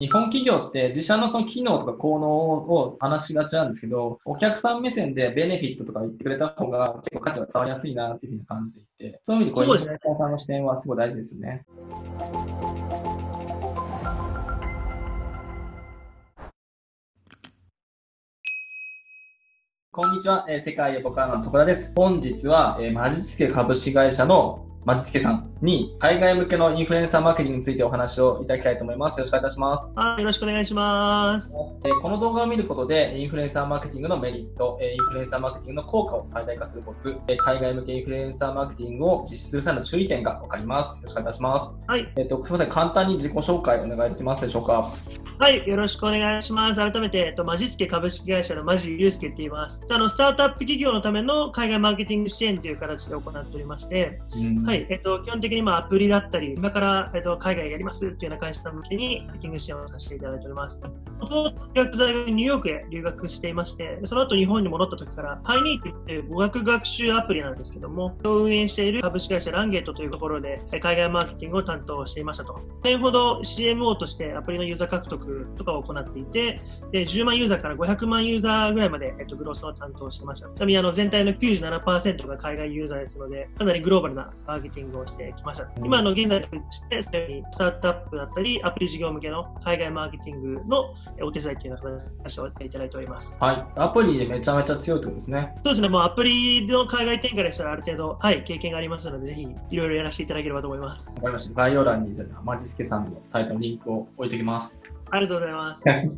日本企業って自社のその機能とか効能を話しがちなんですけど、お客さん目線でベネフィットとか言ってくれた方が結構価値が伝わりやすいなっていうふうに感じていて、そういう意味でこう、インフルエンサーさんの視点はすごい大事ですよね。こんにちは、えー、世界エボカーの徳田です。本日は、えー、マジスケ株式会社のまちすけさんに海外向けのインフルエンサーマーケティングについてお話をいただきたいと思います。よろしくお願いいたします。はい、よろしくお願いします。この動画を見ることで、インフルエンサーマーケティングのメリット、インフルエンサーマーケティングの効果を最大化するコツ、海外向けインフルエンサーマーケティングを実施する際の注意点がわかります。よろしくお願いいたします。はい。えっ、と、すみません、簡単に自己紹介お願いできますでしょうか？はい、よろしくお願いします。改めて、えっと、マジスケ株式会社のマジユースケって言います。あの、スタートアップ企業のための海外マーケティング支援という形で行っておりまして、はい、えっと、基本的に今アプリだったり、今から、えっと、海外やりますっていうような会社さん向けにハッキング支援をさせていただいております。もともと大学ニューヨークへ留学していまして、その後日本に戻った時から、パイニーっていう語学学習アプリなんですけども、運営している株式会社ランゲートというところで、海外マーケティングを担当していましたと。1年ほど CMO としてアプリのユーザー獲得とかを行っていて、で10万ユーザーから500万ユーザーぐらいまで、えっと、グロスを担当してました。ちなみにあの全体の97%が海外ユーザーですので、かなりグローバルなマーケティングをしてきました。今の現在のして、スタートアップだったり、アプリ事業向けの海外マーケティングのお手伝いというのをさせていただいております。はい。アプリでめちゃめちゃ強いとですね。そうですね。もうアプリの海外展開でしたらある程度、はい、経験がありますので、ぜひいろいろやらせていただければと思います。わかりました。概要欄に、じゃあ、マジスケさんのサイトのリンクを置いておきます。ありがとうございます。海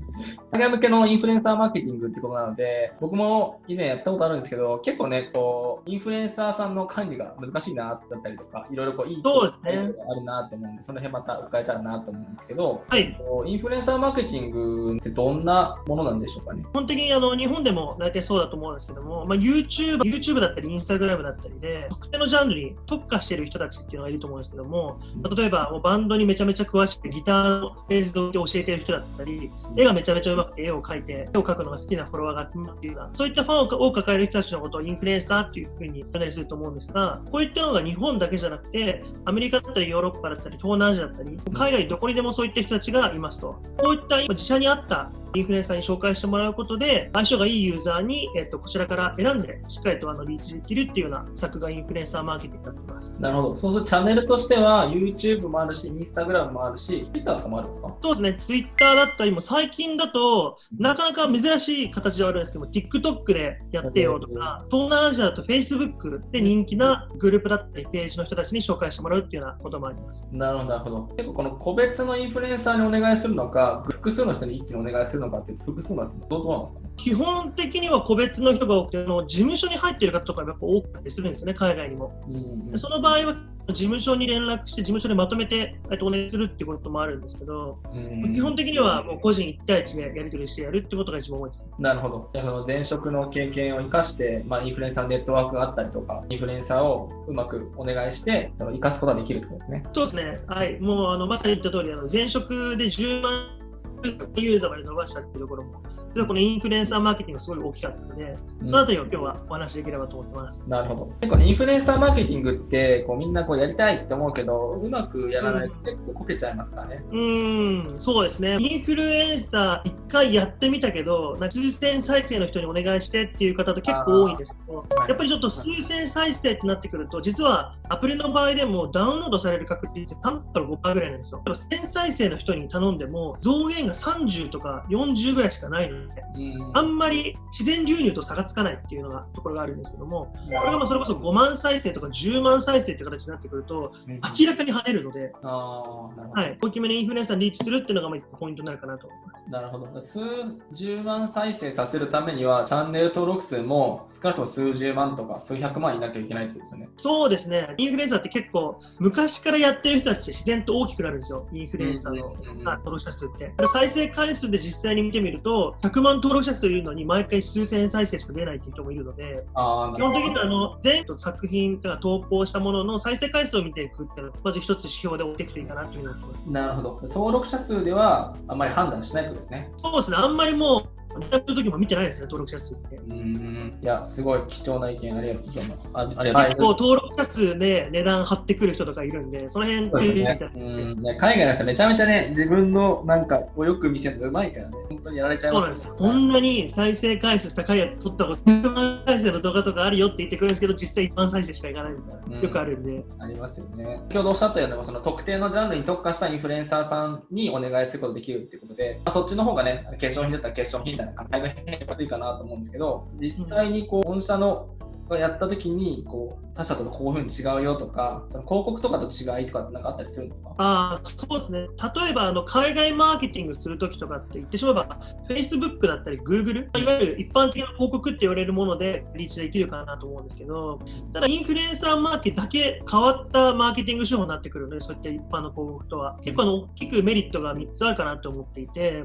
外向けのインフルエンサーマーケティングってことなので、僕も以前やったことあるんですけど、結構ね、こう、インフルエンサーさんの管理が難しいなだったりとか、いろいろこう、いいそうですね。あるなと思うんで、その辺また伺えたらなと思うんですけど、はい。インフルエンサーマーケティングってどんなものなんでしょうかね？基本的にあの日本でも大体そうだと思うんですけども、まあ、YouTube, YouTube だったり、Instagram だったりで、特定のジャンルに特化している人たちっていうのがいると思うんですけども、例えばもうバンドにめちゃめちゃ詳しくギターのフェーズで教えている人だったり、絵がめちゃめちゃ上手くて絵を描いて、絵を描くのが好きなフォロワーが集まっているような、そういったファンを抱える人たちのことをインフルエンサーっていうふうに呼んだりすると思うんですが、こういったのが日本だけじゃなくて、アメリカだったりヨーロッパだったり、東南アジアだったり、海外どこにでもそういった人たちがいますと。こういった自社に合ったインフルエンサーに紹介してもらうことで、相性がいいユーザーに、えっと、こちらから選んで、しっかりとあのリーチできるっていうような策がインフルエンサーマーケティングになっています。なるほど。そうするとチャンネルとしては、YouTube もあるし、Instagram もあるし、Twitter とかもあるんですか？そうですね。Twitter だったりも、最近だと、なかなか珍しい形ではあるんですけども、TikTok でやってよとか、東南アジアだと Facebook で人気なグループだったり、ページの人たちに紹介してもらうっていうようなこともあります。なるほど、なるほど。結構この個別のインフルエンサーにお願いするのか、複数の人に一気にお願いするのかって複数のどうなんですか、ね、基本的には個別の人が多くて、の事務所に入っている方とかやっぱ多かったりするんですよね、海外にも。うん、その場合は事務所に連絡して、事務所でまとめてお願いするっていうこともあるんですけど、基本的にはもう個人1対1でやり取りしてやるってことが一番多いです、ね、なるほど。その前職の経験を生かして、まあ、インフルエンサーネットワークがあったりとか、インフルエンサーをうまくお願いして、生かすことができるってことですね。そうですね。はい。もうあのまさに言った通り、あの前職で10万ユーザーまで伸ばしたっていうところも実はこのインフルエンサーマーケティングがすごい大きかったので、うん、そのあたりを今日はお話しできればと思ってます。なるほど。結構、ね、インフルエンサーマーケティングってこうみんなこうやりたいって思うけど、うまくやらないと結構こけちゃいますからね。うん、そうですね。インフルエンサー一回やってみたけど、数千再生の人にお願いしてっていう方と結構多いんですけど、やっぱりちょっと数千再生ってなってくると、実はアプリの場合でもダウンロードされる確率3から5%ぐらいなんですよ。1000再生の人に頼んでも増減が30とか40ぐらいしかないので、あんまり自然流入と差がつかないっていうのがところがあるんですけども、これがまあそれこそ5万再生とか10万再生って形になってくると、明らかに跳ねるので、はい、大きめのインフルエンサーにリーチするっていうのがポイントになるかなと思います。なるほど。数十万再生させるためには、チャンネル登録数も少なくとも数十万とか数百万いなきゃいけないってことですよね。そうですね。インフルエンサーって結構、昔からやってる人たちって自然と大きくなるんですよ。インフルエンサーの、登録者数って。再生回数で実際に見てみると、100万登録者数いるのに毎回数千再生しか出ないっていう人もいるので、基本的にはあの全作品が投稿したものの再生回数を見ていくっていうのは、まず一つ指標で追っていくといいかなというふうに思ってます。なるほど。登録者数ではあんまり判断しないとですね。そうですね。あんまりもうやった時も見てないですね、登録者数って。うん、いや、すごい貴重な意見ありがとうございます。あありがとう結構登録者数で値段張ってくる人とかいるんで、その辺ってね、うんね、海外の人めちゃめちゃね、自分のなんかをよく見せるのうまいからね、本当にやられちゃいます、ね、そうなんですこんなに再生回数高いやつ撮ったこと、100万再生の動画とかあるよって言ってくるんですけど、実際1万再生しかいかないみたいな、うん、よくあるんで。ありますよね。先ほどおっしゃったように、その特定のジャンルに特化したインフルエンサーさんにお願いすることできるっていうことで、まあ、そっちの方がね、化粧品だったら化粧品だったら、だいぶ変やすいかなと思うんですけど、実際にこう、御社のがやった時にこう他社とこういうふうに違うよとかその広告とかと違いとかって何かあったりするんですか？あそうですね。例えばあの海外マーケティングするときとかって言ってしまえば Facebook だったり Google いわゆる一般的な広告って言われるものでリーチできるかなと思うんですけどただインフルエンサーマーケだけ変わったマーケティング手法になってくるのでそういった一般の広告とは。結構あの大きくメリットが3つあるかなと思っていて、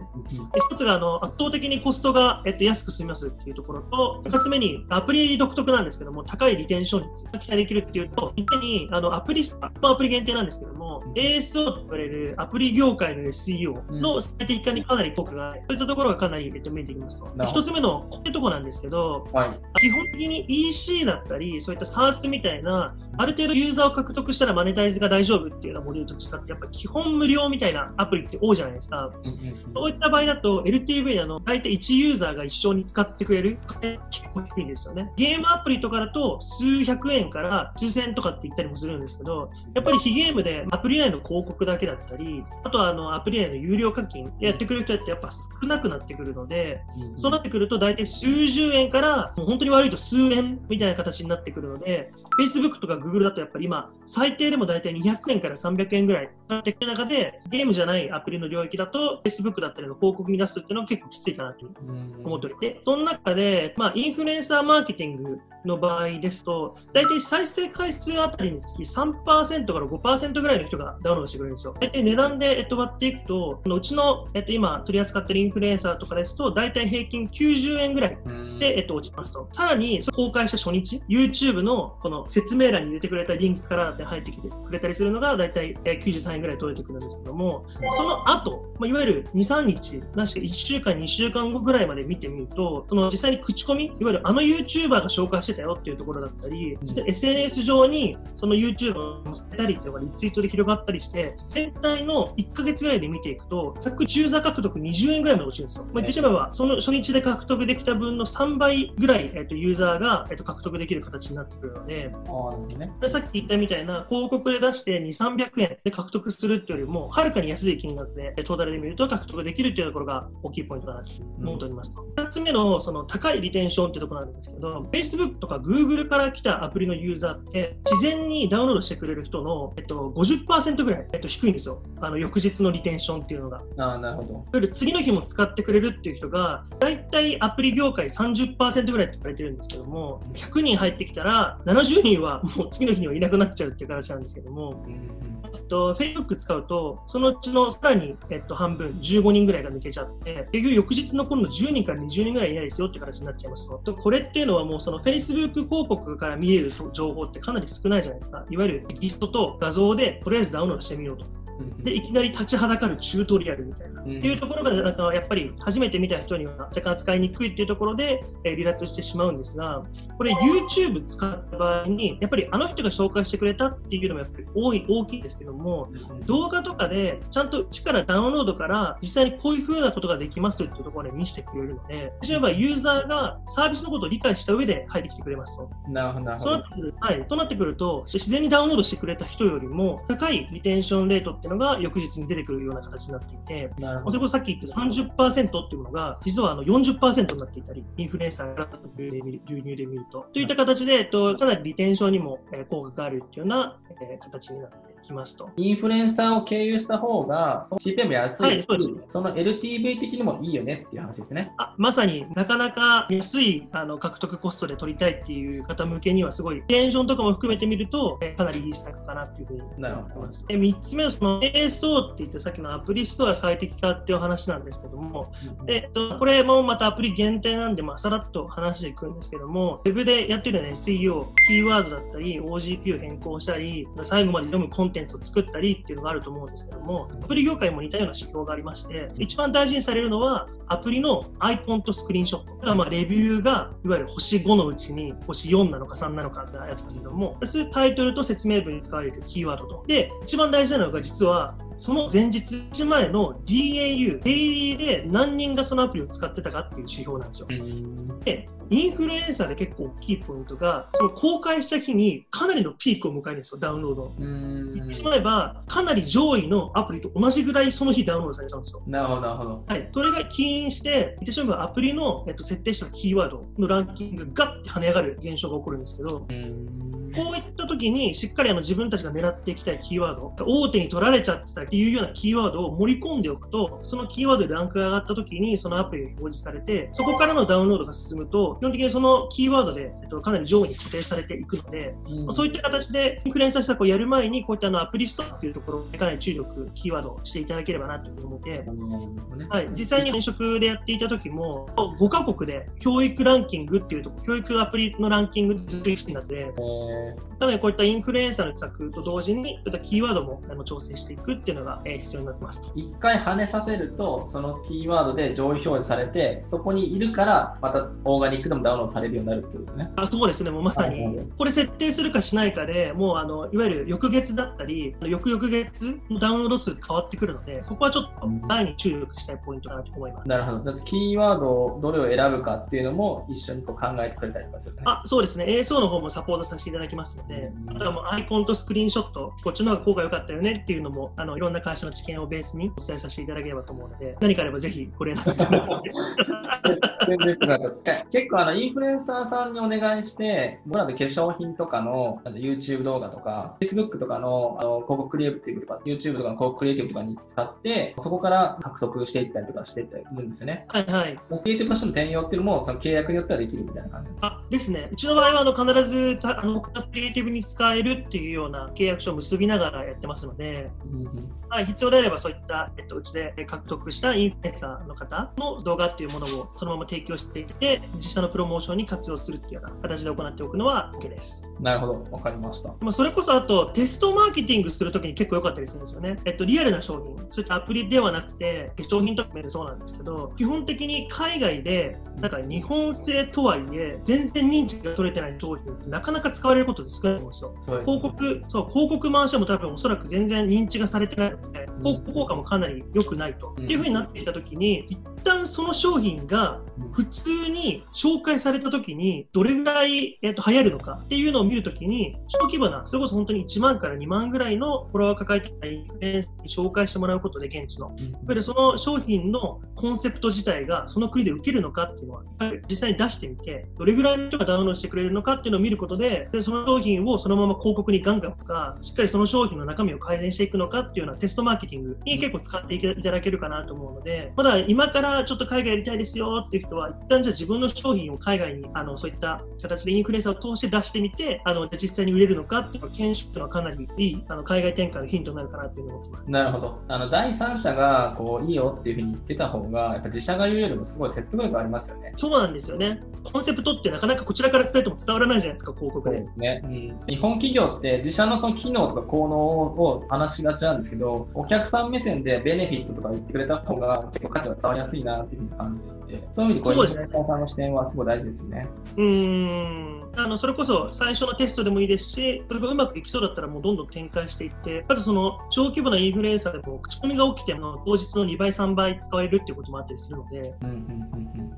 1つがあの圧倒的にコストが、えっと、安く済みますっていうところと2つ目にアプリ独特なんですけども高い利テンション率が期待できるっていうと、一手にあのアプリスタ、アプリ限定なんですけども、ASO と言われるアプリ業界の SEO の最適化にかなり効果がある、そういったところがかなり、えっと、見えてきますと。一つ目のこういうところなんですけど、はい、基本的に EC だったり、そういった SARS みたいな、ある程度ユーザーを獲得したらマネタイズが大丈夫っていうようなモデルと違って、やっぱり基本無料みたいなアプリって多いじゃないですか。そういった場合だと、LTV あの大体1ユーザーが一生に使ってくれる、結構低いんですよね。ゲームアプリとかだと、数百円から数千円とかって言ったりもするんですけど、やっぱり非ゲームでアプリ内の広告だけだったり、あとはあのアプリ内の有料課金やってくれる人ってやっぱ少なくなってくるので、うん、そうなってくると大体数十円からもう本当に悪いと数円みたいな形になってくるので、Facebook とか Google だとやっぱり今、最低でも大体200円から300円ぐらいかってくる中で、ゲームじゃないアプリの領域だと、Facebook だったりの広告に出すっていうのは結構きついかなと思っておりて、その中で、まあ、インフルエンサーマーケティングの場合ですと、大体再生回数あたりにつき3%から5%ぐらいの人がダウンロードしてくれるんですよ。大体値段で、えっと、割っていくと、うちの、えっと、今取り扱っているインフルエンサーとかですと、大体平均90円ぐらいで、えっと、落ちますと。さらに、公開した初日、YouTube のこの説明欄に入れてくれたリンクから入ってきてくれたりするのが、大体93円ぐらい取れてくるんですけども、その後、まあ、いわゆる2、3日、なしか1週間、2週間後ぐらいまで見てみると、その実際に口コミ、いわゆるあの YouTuber が紹介してたよっていうところだったり、実際 SNS 上にその YouTube を載せたりとかリツイートで広がったりして、全体の1ヶ月ぐらいで見ていくと、ざっくりユーザー獲得20円ぐらいまで落ちるんですよ。まあ、言ってしまえば、その初日で獲得できた分の3倍ぐらい、えっと、ユーザーが、えっと、獲得できる形になってくるので、あね、さっき言ったみたいな広告で出して2、300円で獲得するっていうよりも、はるかに安い金額でトータルで見ると獲得できるっていうところが大きいポイントかなと思っております。うん、2つ目のその高いリテンションっていうところなんですけど、Facebook とか Google から来たアプリのユーザーって、自然にダウンロードしてくれる人の、えっと、50%ぐらい、えっと、低いんですよ。あの翌日のリテンションっていうのが。あなるほど。次の日も使ってくれるっていう人が、大体アプリ業界30%ぐらいって言われてるんですけども、100人入ってきたら、70人はもう次の日にはいなくなっちゃうっていう形なんですけども、うんえっと、Facebook 使うと、そのうちのさらに、えっと、半分、15人ぐらいが抜けちゃって、結局翌日の今度10人から20人ぐらいいないですよって形になっちゃいますと。これっていうのはもうその Facebook 広告から見える情報ってかなり少ないじゃないですか。いわゆるテキストと画像でとりあえずダウンロードしてみようと。でいきなり立ちはだかるチュートリアルみたいな、うん、っていうところがなんかやっぱり初めて見た人には若干使いにくいっていうところで、えー、離脱してしまうんですがこれ YouTube 使った場合にやっぱりあの人が紹介してくれたっていうのもやっぱり多い大きいですけども、うん、動画とかでちゃんと一からダウンロードから実際にこういうふうなことができますっていうところで見せてくれるので例えばユーザーがサービスのことを理解した上で入ってきてくれますと。なるほどそうなってくる、はい、そうなってくると自然にダウンロードしてくれた人よりも高いリテンションレートっていうのが翌日に出てくるような形になっていて、それこそさっき言った30%っていうものが、実はあの40%になっていたり、インフルエンサーが流入で見ると。といった形で、えっと、かなりリテンションにも効果があるっていうような形になってきますと。インフルエンサーを経由した方が、その CPM 安い、はい、そその LTV 的にもいいよねっていう話ですね。あまさになかなか安いあの獲得コストで取りたいっていう方向けにはすごい、テンションとかも含めてみると、かなりいい施策かなっていうふうに思ってます。で3つ目のその ASO って言ってさっきのアプリストア最適化っていう話なんですけども、でこれもまたアプリ限定なんで、まあ、さらっと話していくんですけども、Web でやってるような SEO、キーワードだったり、OGP を変更したり、最後まで読むコンテンツを作ったりっていうのがあると思うんですけども、アプリ業界も似たような指標がありまして、一番大事にされるのは、アプリのアイコンとスクリーンショット。だからまあレビューが、いわゆる星5のうちに星4なのか3なのかってやつですけども、そういうタイトルと説明文に使われるキーワードと。で、一番大事なのが実は、その前日前の DAU、デイリーで何人がそのアプリを使ってたかっていう指標なんですよ。で、インフルエンサーで結構大きいポイントが、その公開した日にかなりのピークを迎えるんですよ、ダウンロード。言ってしまえば、かなり上位のアプリと同じぐらいその日ダウンロードされちゃうんですよ。なるほど、なるほど。はい。それが起因して、言ってしまえばアプリの、えっと、設定したキーワードのランキングがガッて跳ね上がる現象が起こるんですけど、こういった時にしっかりあの自分たちが狙っていきたいキーワード、大手に取られちゃってたっていうようなキーワードを盛り込んでおくと、そのキーワードでランクが上がった時にそのアプリが表示されて、そこからのダウンロードが進むと、基本的にそのキーワードで、えっと、かなり上位に固定されていくので、うん、そういった形でインフルエンサー施策をやる前に、こういったあのアプリストっていうところでかなり注力、キーワードをしていただければなというふうに思って、はい、実際に転職でやっていた時も、5カ国で教育ランキングっていうところ、教育アプリのランキングずっと1位になって、かなりこういったインフルエンサーの施策と同時に、そういったキーワードも調整していくっていうのが、えー、必要になってますと。一回跳ねさせると、そのキーワードで上位表示されて、そこにいるから、またオーガニックでもダウンロードされるようになるってことね。あそうですね、もうまさに、これ設定するかしないかで、もうあのいわゆる翌月だったり、翌々月のダウンロード数変わってくるので、ここはちょっと前に注力したいポイントかなと思います。なるほど。だってキーワードをどれを選ぶかっていうのも一緒にこう考えてくれたりとかする、ね、あそうですね、ASO の方もサポートさせていただきますので、あとはもうアイコンとスクリーンショット、こっちの方が効果良かったよねっていうのも、あのいろんな会社の知見をベースにお伝えさせていただければと思うので、何かあればぜひご連絡ください。結構あのインフルエンサーさんにお願いして、僕らで化粧品とかの YouTube 動画とか、Facebook とかのあの広告クリエイティブとか、YouTube とかの広告クリエイティブとかに使って、そこから獲得していったりとかしているんですよね。はいはい。クリエイティブとしての転用っていうのも、その契約によってはできるみたいな感じあですね。うちの場合はあの必ずあのクリエイティブに使えるっていうような契約書を結びながらやってますので、はい、必要であればそういった、えっと、うちで獲得したインフルエンサーの方の動画っていうものをそのまま提供していて、実写のプロモーションに活用するっていうような形で行っておくのは OK です。なるほど、わかりました。まあ、それこそあとテストマーケティングするときに結構良かったりするんですよね。えっと、リアルな商品、そういったアプリではなくて、化粧品とかもそうなんですけど、基本的に海外で、なんか日本製とはいえ、全然認知が取れてない商品ってなかなか使われることって少ないと思うんですよ。広告、そう、広告回しても多分おそらく全然認知がされてないので、広告効果もかなり良くないと。っていうふうになっていたときに、一旦その商品が普通に紹介されたときに、どれぐらい、えー、と流行るのかっていうのを見るときに、小規模な、それこそ本当に1万から2万ぐらいのフォロワーを抱えてたインフルエンサーに紹介してもらうことで、現地の。やっぱりその商品のコンセプト自体がその国で受けるのかっていうのは、実際に出してみて、どれぐらいの人がダウンロードしてくれるのかっていうのを見ることで、でその商品をそのまま広告にガンガンとか、しっかりその商品の中身を改善していくのかっていうようなテストマーケティングに結構使っていただけるかなと思うので、まだ今からちょっと海外やりたいですよっていう人は、一旦じゃあ自分の商品を海外にあのそういった形でインフルエンサーを通して出してみて、あの実際に売れるのかっていうのを検証というのはかなりいいあの海外展開のヒントになるかなというふうに思ってます。なるほど。あの第三者がこういいよっていうふうに言ってた方が、やっぱ自社が言うよりもすごい説得力ありますよね。そうなんですよね。コンセプトってなかなかこちらから伝えても伝わらないじゃないですか、広告で。でね、うん。日本企業って自社のその機能とか効能を話しがちなんですけど、お客さん目線でベネフィットとか言ってくれた方が結構価値が伝わりやすいなっていうふうに感じていて、そういう意味でこういう、ね、さんの視点はすごい大事ですよね。うん。あのそれこそ最初のテストでもいいですし、それがうまくいきそうだったらもうどんどん展開していって、まずその小規模なインフルエンサーでも口コミが起きても当日の2倍、3倍使われるっていうこともあったりするので、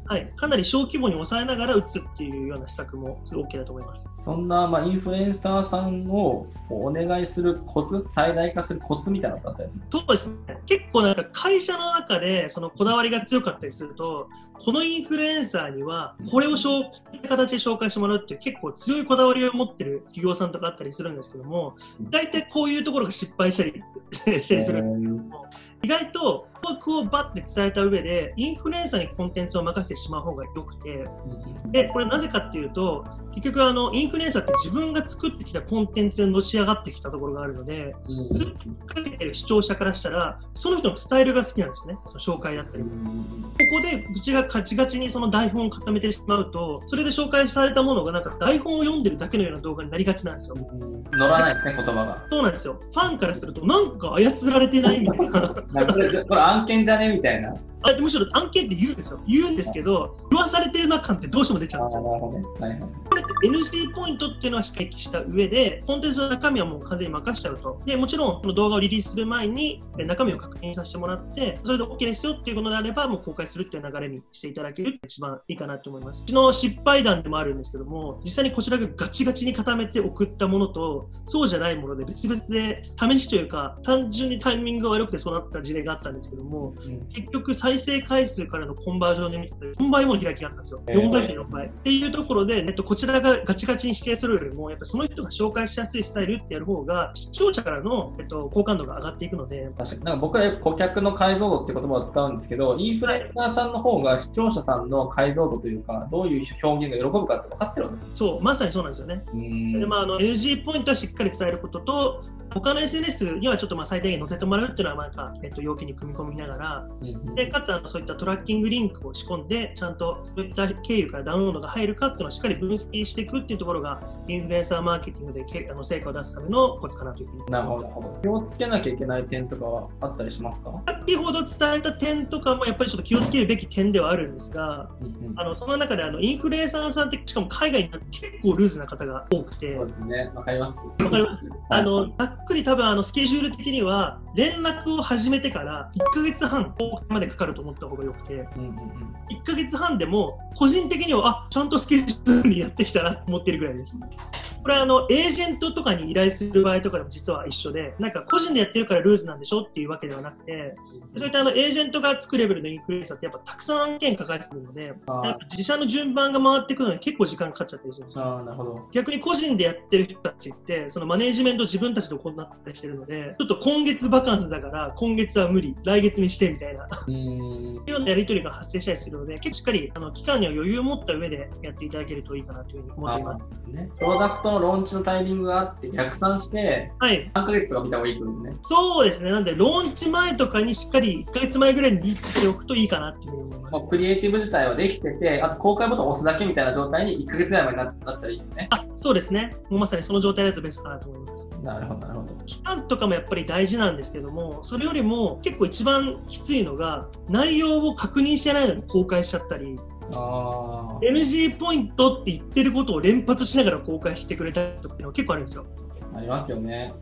はい、かなり小規模に抑えながら打つっていうような施策も OK だと思います。そんな、まあ、インフルエンサーさんをお願いするコツ、最大化するコツみたいなのったりするそうですね。結構なんか会社の中でそのこだわりが強かったりすると、このインフルエンサーにはこれをこういう形で紹介してもらうっていう結構強いこだわりを持ってる企業さんとかあったりするんですけども、大体こういうところが失敗したりしたりするんですけども、意外とをバッて伝えた上で、インフルエンサーにコンテンツを任せてしまう方が良くて、で、これなぜかっていうと、結局あの、インフルエンサーって自分が作ってきたコンテンツでのし上がってきたところがあるので、ずっとかけてる視聴者からしたら、その人のスタイルが好きなんですよね、その紹介だったり。ここで口がガチガチにその台本を固めてしまうと、それで紹介されたものがなんか台本を読んでるだけのような動画になりがちなんですよ。乗らないですね、言葉が。そうなんですよ。ファンからすると、なんか操られてないみたいな。案件じゃねみたいな。あむしろ案件って言うんですよ。言うんですけど、言わされてるな感ってどうしても出ちゃうんですよ。はいはい、これって NG ポイントっていうのは指摘した上で、コンテンツの中身はもう完全に任しちゃうと。でもちろん、この動画をリリースする前に中身を確認させてもらって、それで OK ですよっていうことであれば、もう公開するっていう流れにしていただけるって一番いいかなと思います。うちの失敗談でもあるんですけども、実際にこちらがガチガチに固めて送ったものと、そうじゃないもので別々で試しというか、単純にタイミングが悪くてそうなった事例があったんですけども、うん、結局再生回数からのコンバージョンで見て4倍もの開きがあったんですよ。4倍です4倍。っていうところで、えっと、こちらがガチガチに指定するよりも、やっぱその人が紹介しやすいスタイルってやる方が、視聴者からの、えっと、好感度が上がっていくので。確かに。なんか僕は顧客の解像度って言葉を使うんですけど、インフルエンサーさんの方が視聴者さんの解像度というか、どういう表現が喜ぶかって分かってるんですそう、まさにそうなんですよね。でまあ、あの NG ポイントはしっかり伝えることと、他の SNS にはちょっとまあ最低限載せてもらうっていうのはなんか、えっと、要件に組み込みながら、でかつあのそういったトラッキングリンクを仕込んで、ちゃんとどういった経由からダウンロードが入るかっていうのをしっかり分析していくっていうところが、インフルエンサーマーケティングでけあの成果を出すためのコツかなというふうに。なるほど。気をつけなきゃいけない点とかはあったりしますか？先ほど伝えた点とかもやっぱりちょっと気をつけるべき点ではあるんですが、あのその中であのインフルエンサーさんって、しかも海外に結構ルーズな方が多くて、そうですね、わかります。わかります。あのくり多分あのスケジュール的には連絡を始めてから1ヶ月半までかかると思った方がよくて、うんうんうん、1ヶ月半でも個人的にはあちゃんとスケジュールにやってきたなと思ってるぐらいです。これはあのエージェントとかに依頼する場合とかでも実は一緒で、なんか個人でやってるからルーズなんでしょっていうわけではなくて、そういったあのエージェントがつくレベルのインフルエンサーってやっぱたくさん案件抱えてくるので、自社の順番が回ってくるのに結構時間かかっちゃったりするんですよ。なるほど逆に個人でやってる人たちって、そのマネージメント自分たちで行ったりしてるので、ちょっと今月バカンスだから今月は無理、来月にしてみたいな、いうようなやり取りが発生したりするので、結構しっかりあの期間には余裕を持った上でやっていただけるといいかなというふうに思っています。ね、プロダクトのローンチのタイミングがあって逆算して、はい、3ヶ月とか見た方がいいですね。そうですね。なんで、ローンチ前とかにしっかり1ヶ月前ぐらいにリーチしておくといいかなっていうふうに思います。クリエイティブ自体はできてて、あと公開ボタンを押すだけみたいな状態に1ヶ月ぐらい前になったらいいですね。あ、そうですね。もうまさにその状態だとベストかなと思います。なるほど、なるほど。期間とかもやっぱり大事なんですけども、それよりも結構一番きついのが、内容を確認してないのに公開しちゃったり、NG ポイントって言ってることを連発しながら公開してくれたりとか結構あるんですよ。ありますよね。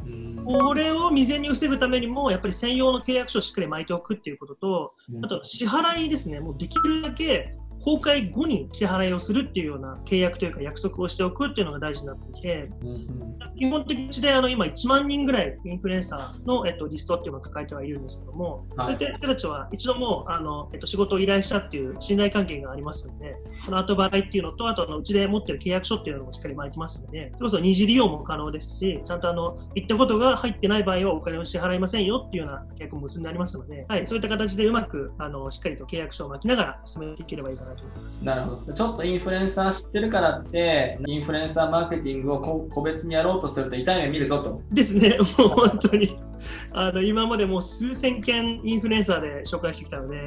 これを未然に防ぐためにも、やっぱり専用の契約書をしっかり巻いておくっていうことと、あと支払いですね、もうできるだけ公開後に支払いをするっていうような契約というか約束をしておくっていうのが大事になっていて、うん。うん、基本的にであの今1万人ぐらいインフルエンサーの、えっと、リストっていうのを抱えてはいるんですけども、はい、そういった人たちは一度もあの、えっと、仕事を依頼したっていう信頼関係がありますので、その後払いっていうのと、あとあのうちで持ってる契約書っていうのもしっかり巻いてますので、それこそ二次利用も可能ですし、ちゃんとあの言ったことが入ってない場合はお金を支払いませんよっていうような契約も結んでありますので、はい、そういった形でうまくあのしっかりと契約書を巻きながら進めていければいいかなと思います。なるほどちょっとインフルエンサー知ってるからって、インフルエンサーマーケティングを個別にやろうとすると痛い目見るぞと。ですね、もう本当に。あの今までもう数千件インフルエンサーで紹介してきたので、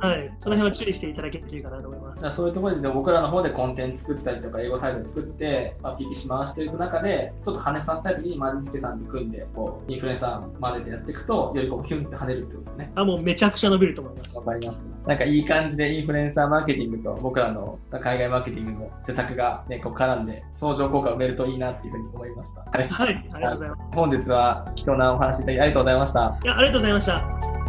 はい、その辺は注意していただけるといいかなと思います。そういうところで僕らの方でコンテンツ作ったりとか、英語サイト作って、まあ、PPC 回していく中で、ちょっと跳ねさせたい時にマジスケさんと組んで、こうインフルエンサー混ぜてやっていくと、よりこうヒュンって跳ねるってことですね。あ、もうめちゃくちゃ伸びると思います。わかります。なんかいい感じでインフルエンサーマーケティングと僕らの海外マーケティングの施策がね、こう絡んで相乗効果を埋めるといいなっていうふうに思いました。はい、はい、ありがとうございます。本日は貴重なお話いただきありがとうございました。いや、ありがとうございました。